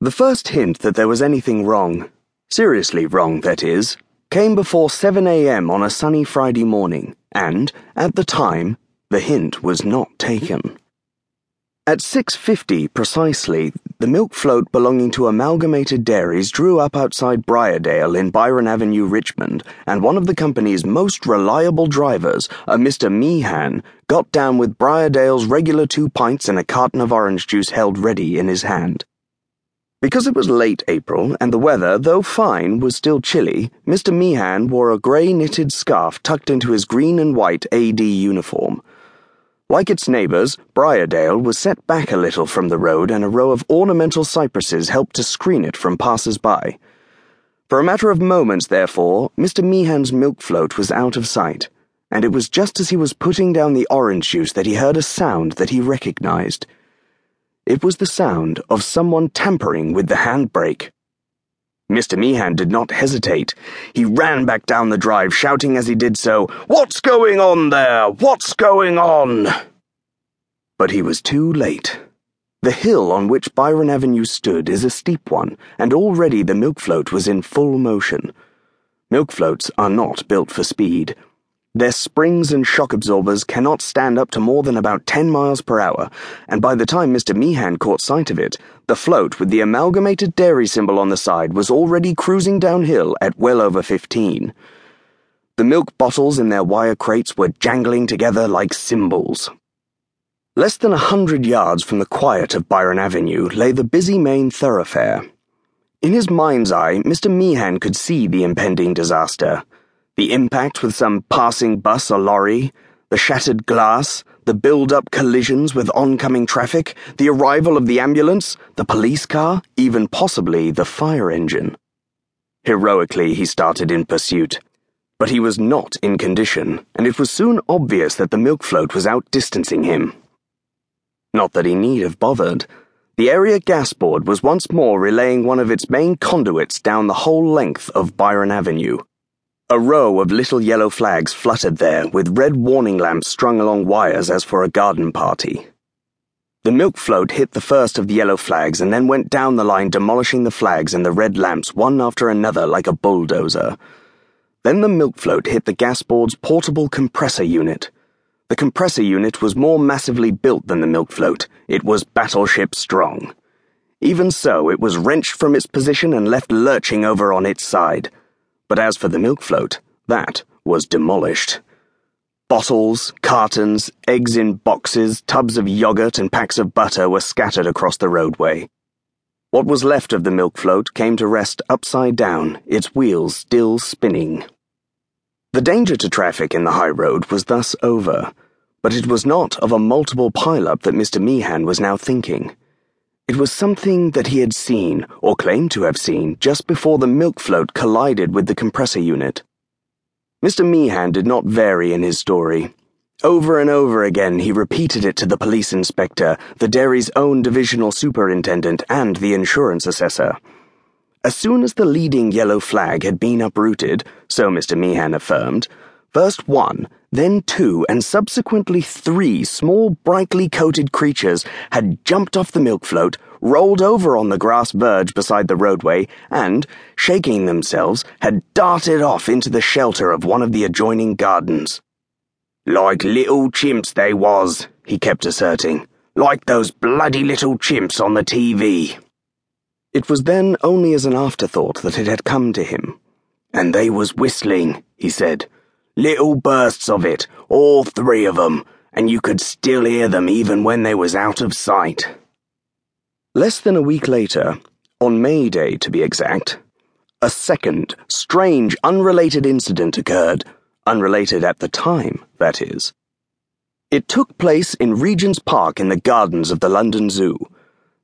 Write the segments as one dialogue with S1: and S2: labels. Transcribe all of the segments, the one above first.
S1: The first hint that there was anything wrong, seriously wrong, that is, came before 7 a.m. on a sunny Friday morning, and, at the time, the hint was not taken. At 6.50 precisely, the milk float belonging to Amalgamated Dairies drew up outside Briardale in Byron Avenue, Richmond, and one of the company's most reliable drivers, a Mr. Meehan, got down with Briardale's regular two pints and a carton of orange juice held ready in his hand. Because it was late April, and the weather, though fine, was still chilly, Mr. Meehan wore a grey knitted scarf tucked into his green and white AD uniform. Like its neighbours, Briardale was set back a little from the road, and a row of ornamental cypresses helped to screen it from passers by. For a matter of moments, therefore, Mr. Meehan's milk float was out of sight, and it was just as he was putting down the orange juice that he heard a sound that he recognized. It was the sound of someone tampering with the handbrake. Mr. Meehan did not hesitate. He ran back down the drive, shouting as he did so, What's going on there? What's going on? But he was too late. The hill on which Byron Avenue stood is a steep one, and already the milk float was in full motion. Milk floats are not built for speed. Their springs and shock absorbers cannot stand up to more than about 10 miles per hour, and by the time Mr. Meehan caught sight of it, the float with the amalgamated dairy symbol on the side was already cruising downhill at well over 15. The milk bottles in their wire crates were jangling together like cymbals. Less than a hundred yards from the quiet of Byron Avenue lay the busy main thoroughfare. In his mind's eye, Mr. Meehan could see the impending disaster the impact with some passing bus or lorry, the shattered glass, the build up collisions with oncoming traffic, the arrival of the ambulance, the police car, even possibly the fire engine. Heroically, he started in pursuit. But he was not in condition, and it was soon obvious that the milk float was outdistancing him. Not that he need have bothered. The area gas board was once more relaying one of its main conduits down the whole length of Byron Avenue. A row of little yellow flags fluttered there, with red warning lamps strung along wires as for a garden party. The milk float hit the first of the yellow flags and then went down the line, demolishing the flags and the red lamps one after another like a bulldozer. Then the milk float hit the gas board's portable compressor unit. The compressor unit was more massively built than the milk float. It was battleship strong. Even so, it was wrenched from its position and left lurching over on its side. But as for the milk float, that was demolished. Bottles, cartons, eggs in boxes, tubs of yogurt, and packs of butter were scattered across the roadway. What was left of the milk float came to rest upside down, its wheels still spinning. The danger to traffic in the high road was thus over, but it was not of a multiple pileup that Mr. Meehan was now thinking. It was something that he had seen, or claimed to have seen, just before the milk float collided with the compressor unit. Mr. Meehan did not vary in his story. Over and over again, he repeated it to the police inspector, the dairy's own divisional superintendent, and the insurance assessor. As soon as the leading yellow flag had been uprooted, so Mr. Meehan affirmed, First one, then two, and subsequently three small, brightly coated creatures had jumped off the milk float, rolled over on the grass verge beside the roadway, and, shaking themselves, had darted off into the shelter of one of the adjoining gardens. Like little chimps they was, he kept asserting. Like those bloody little chimps on the TV. It was then only as an afterthought that it had come to him. And they was whistling, he said Little bursts of it, all three of them, and you could still hear them even when they was out of sight. Less than a week later, on May Day to be exact, a second, strange, unrelated incident occurred. Unrelated at the time, that is. It took place in Regent's Park in the gardens of the London Zoo.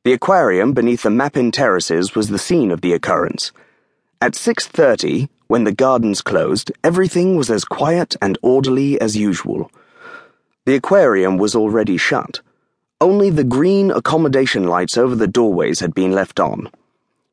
S1: The aquarium beneath the Mappin Terraces was the scene of the occurrence. At 6:30, when the gardens closed, everything was as quiet and orderly as usual. The aquarium was already shut. Only the green accommodation lights over the doorways had been left on.